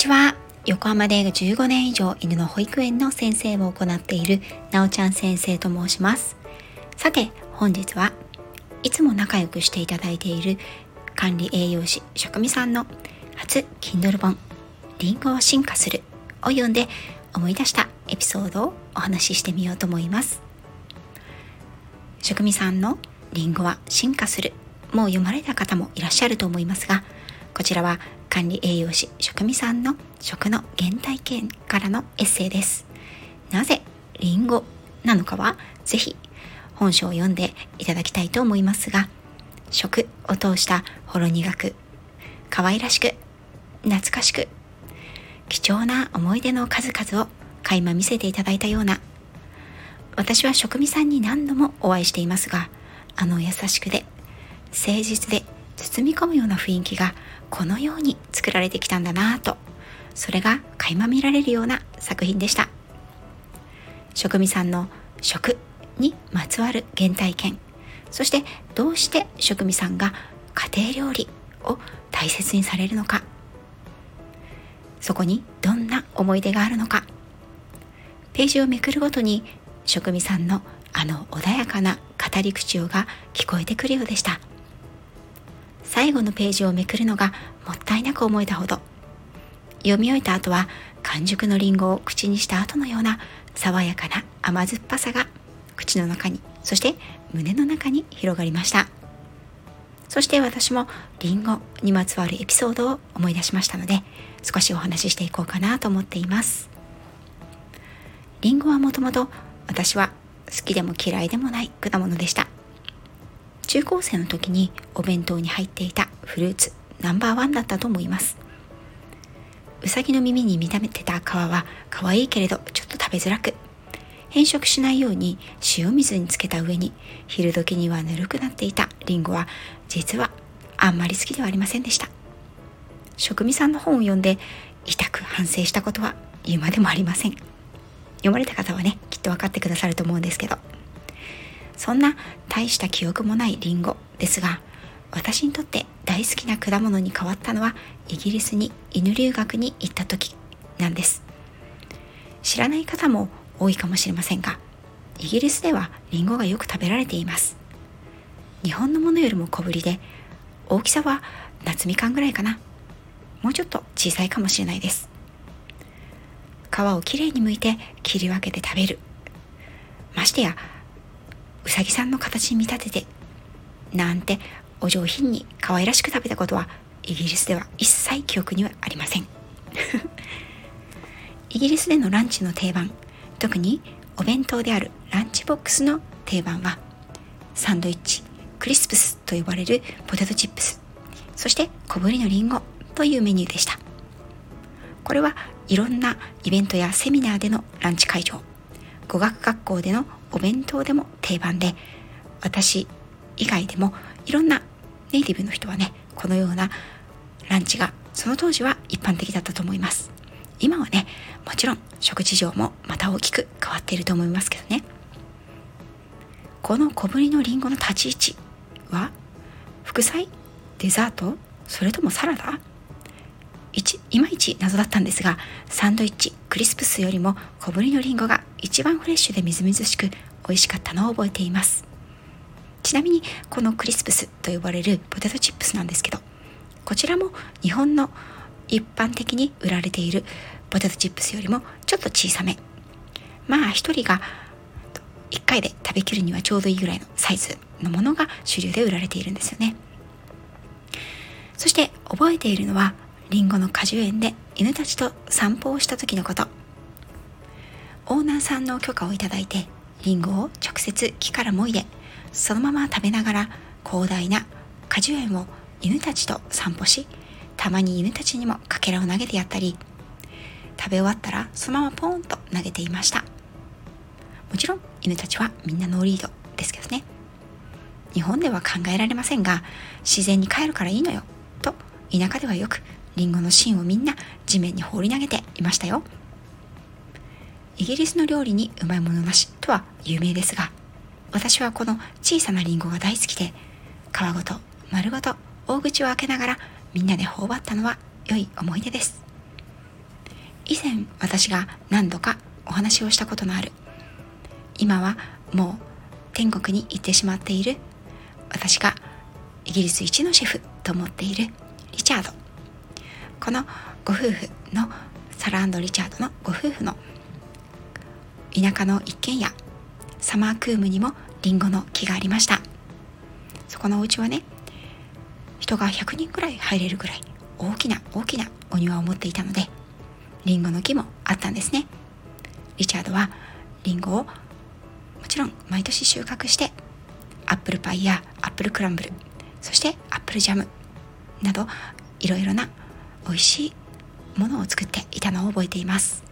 ちは。横浜で15年以上犬の保育園の先生を行っているなおちゃん先生と申します。さて本日はいつも仲良くしていただいている管理栄養士職味さんの初 Kindle 本リンゴを進化するを読んで思い出したエピソードをお話ししてみようと思います。職味さんのリンゴは進化するもう読まれた方もいらっしゃると思いますがこちらは管理栄養士食味さんの食の原体験からのエッセイです。なぜリンゴなのかはぜひ本書を読んでいただきたいと思いますが食を通したほろ苦く可愛らしく懐かしく貴重な思い出の数々を垣間見せていただいたような私は食味さんに何度もお会いしていますがあの優しくで誠実で包み込むような雰囲気がこのように作られてきたんだなぁと。それが垣間見られるような作品でした。食味さんの食にまつわる原体験。そしてどうして食味さんが家庭料理を大切にされるのか。そこにどんな思い出があるのか。ページをめくるごとに食味さんのあの穏やかな語り口調が聞こえてくるようでした。最後のページをめくるのがもったいなく思えたほど。読み終えた後は完熟のりんごを口にした後のような爽やかな甘酸っぱさが口の中にそして胸の中に広がりました。そして私もりんごにまつわるエピソードを思い出しましたので少しお話ししていこうかなと思っています。りんごはもともと私は好きでも嫌いでもない果物でした。中高生の時にお弁当に入っていたフルーツナンバーワンだったと思います。うさぎの耳に見た目てた皮は可愛いけれどちょっと食べづらく。変色しないように塩水につけた上に昼時にはぬるくなっていたリンゴは実はあんまり好きではありませんでした。食味さんの本を読んで痛く反省したことは言うまでもありません。読まれた方はねきっと分かってくださると思うんですけど。そんな大した記憶もないリンゴですが私にとって大好きな果物に変わったのはイギリスに犬留学に行った時なんです。知らない方も多いかもしれませんがイギリスではリンゴがよく食べられています。日本のものよりも小ぶりで大きさは夏みかんぐらいかな。もうちょっと小さいかもしれないです。皮をきれいに剥いて切り分けて食べる。ましてやうさぎさんの形に見立ててなんてお上品に可愛らしく食べたことはイギリスでは一切記憶にはありません。イギリスでのランチの定番特にお弁当であるランチボックスの定番はサンドイッチクリスプスと呼ばれるポテトチップスそして小ぶりのりんごというメニューでした。これはいろんなイベントやセミナーでのランチ会場語学学校でのお弁当でも定番で私以外でもいろんなネイティブの人はねこのようなランチがその当時は一般的だったと思います。今はねもちろん食事情もまた大きく変わっていると思いますけどね。この小ぶりのりんごの立ち位置は副菜デザートそれともサラダいまいち謎だったんですがサンドイッチクリスプスよりも小ぶりのりんごが一番フレッシュでみずみずしく美味しかったのを覚えています。ちなみにこのクリスプスと呼ばれるポテトチップスなんですけどこちらも日本の一般的に売られているポテトチップスよりもちょっと小さめ。まあ一人が1回で食べきるにはちょうどいいぐらいのサイズのものが主流で売られているんですよね。そして覚えているのはリンゴの果樹園で犬たちと散歩をした時のこと。オーナーさんの許可をいただいてリンゴを直接木からもいでそのまま食べながら広大な果樹園を犬たちと散歩したまに犬たちにもかけらを投げてやったり食べ終わったらそのままポーンと投げていました。もちろん犬たちはみんなノーリードですけどね。日本では考えられませんが自然に帰るからいいのよと田舎ではよくリンゴの芯をみんな地面に放り投げていましたよ。イギリスの料理にうまいものなしとは有名ですが私はこの小さなリンゴが大好きで皮ごと丸ごと大口を開けながらみんなで頬張ったのは良い思い出です。以前私が何度かお話をしたことのある。今はもう天国に行ってしまっている。私がイギリス一のシェフと思っているリチャード。このご夫婦のサラリチャードのご夫婦の田舎の一軒家サマークームにもリンゴの木がありました。そこのお家はね人が100人くらい入れるぐらい大きな大きなお庭を持っていたのでリンゴの木もあったんですね。リチャードはリンゴをもちろん毎年収穫してアップルパイやアップルクランブルそしてアップルジャムなどいろいろな美味しいものを作っていたのを覚えています。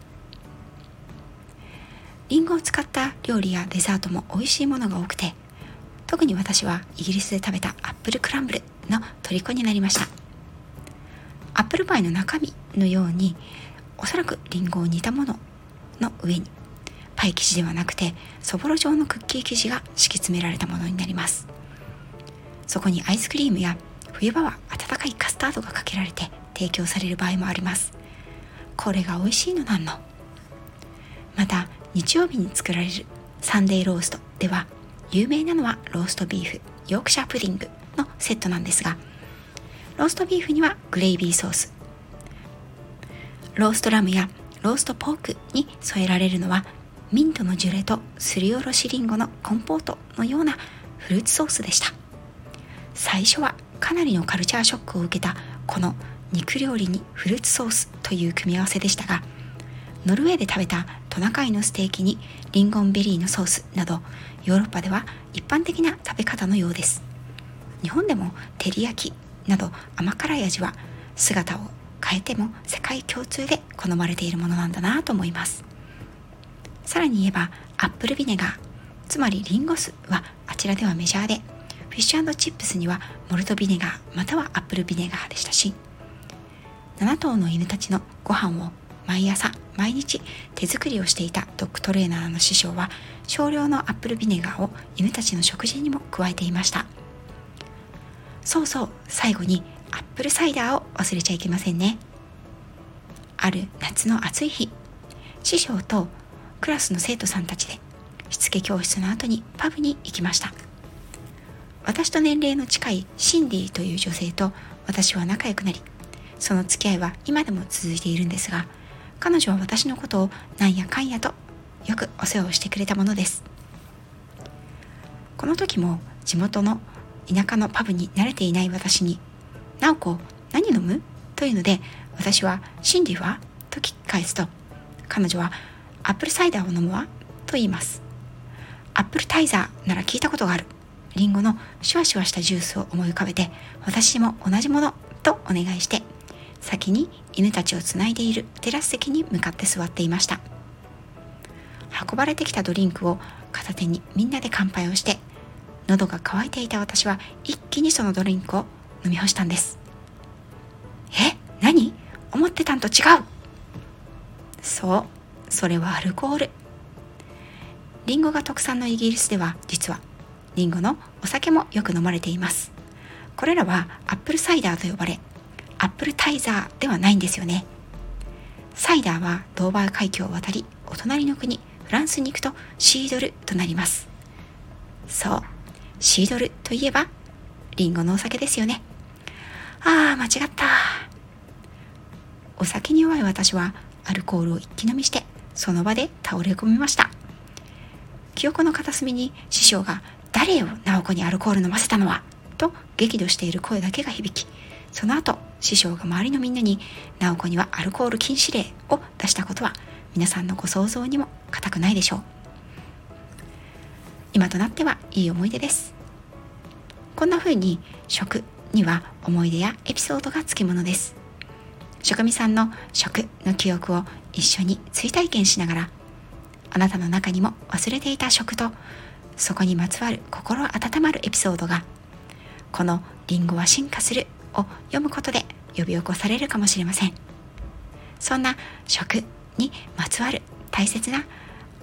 リンゴを使った料理やデザートも美味しいものが多くて特に私はイギリスで食べたアップルクランブルの虜になりました。アップルパイの中身のようにおそらくリンゴを煮たものの上にパイ生地ではなくてそぼろ状のクッキー生地が敷き詰められたものになります。そこにアイスクリームや冬場は温かいカスタードがかけられて提供される場合もあります。これが美味しいのなんの？また日曜日に作られるサンデーローストでは有名なのはローストビーフヨークシャープディングのセットなんですがローストビーフにはグレイビーソースローストラムやローストポークに添えられるのはミントのジュレとすりおろしりんごのコンポートのようなフルーツソースでした。最初はかなりのカルチャーショックを受けたこの肉料理にフルーツソースという組み合わせでしたがノルウェーで食べたトナカイのステーキにリンゴンベリーのソースなどヨーロッパでは一般的な食べ方のようです。日本でも照り焼きなど甘辛い味は姿を変えても世界共通で好まれているものなんだなと思います。さらに言えばアップルビネガーつまりリンゴ酢はあちらではメジャーでフィッシュチップスにはモルトビネガーまたはアップルビネガーでしたし7頭の犬たちのご飯を毎朝毎日手作りをしていたドッグトレーナーの師匠は少量のアップルビネガーを犬たちの食事にも加えていました。そうそう最後にアップルサイダーを忘れちゃいけませんね。ある夏の暑い日師匠とクラスの生徒さんたちでしつけ教室の後にパブに行きました。私と年齢の近いシンディという女性と私は仲良くなりその付き合いは今でも続いているんですが彼女は私のことをなんやかんやとよくお世話をしてくれたものですこの時も地元の田舎のパブに慣れていない私に「直子何飲む?」というので私は「シンディは?」と聞き返すと彼女は「アップルサイダーを飲むわ」と言いますアップルタイザーなら聞いたことがあるリンゴのシュワシュワしたジュースを思い浮かべて私も同じものとお願いして先に犬たちをつないでいるテラス席に向かって座っていました。運ばれてきたドリンクを片手にみんなで乾杯をして喉が渇いていた私は一気にそのドリンクを飲み干したんです。え？何？思ってたんと違う。そう。それはアルコール。リンゴが特産のイギリスでは実はリンゴのお酒もよく飲まれています。これらはアップルサイダーと呼ばれアップルタイザーではないんですよね。サイダーはドーバー海峡を渡りお隣の国フランスに行くとシードルとなります。そうシードルといえばリンゴのお酒ですよね。ああ間違った。お酒に弱い私はアルコールを一気飲みしてその場で倒れ込みました。記憶の片隅に師匠が「誰よ直子にアルコール飲ませたのは」と激怒している声だけが響きその後師匠が周りのみんなに直子にはアルコール禁止令を出したことは皆さんのご想像にも固くないでしょう。今となってはいい思い出です。こんな風に食には思い出やエピソードがつきものです。職味さんの食の記憶を一緒に追体験しながらあなたの中にも忘れていた食とそこにまつわる心温まるエピソードがこの「リンゴは進化する」を読むことで呼び起こされるかもしれません。そんな食にまつわる大切な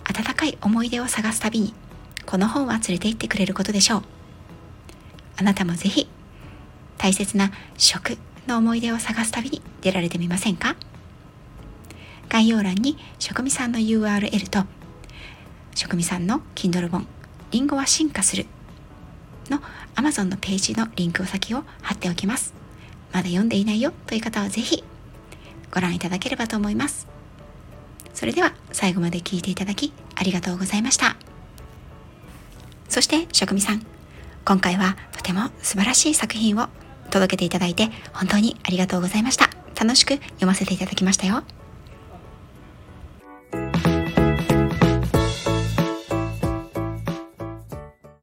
温かい思い出を探す旅にこの本は連れて行ってくれることでしょう。あなたもぜひ大切な食の思い出を探す旅に出られてみませんか？概要欄に職味さんの URL と職味さんの Kindle 本リンゴは進化するの Amazon のページのリンクを先を貼っておきます。まだ読んでいないよという方はぜひご覧いただければと思います。それでは最後まで聞いていただきありがとうございました。そして職味さん今回はとても素晴らしい作品を届けていただいて本当にありがとうございました。楽しく読ませていただきましたよ。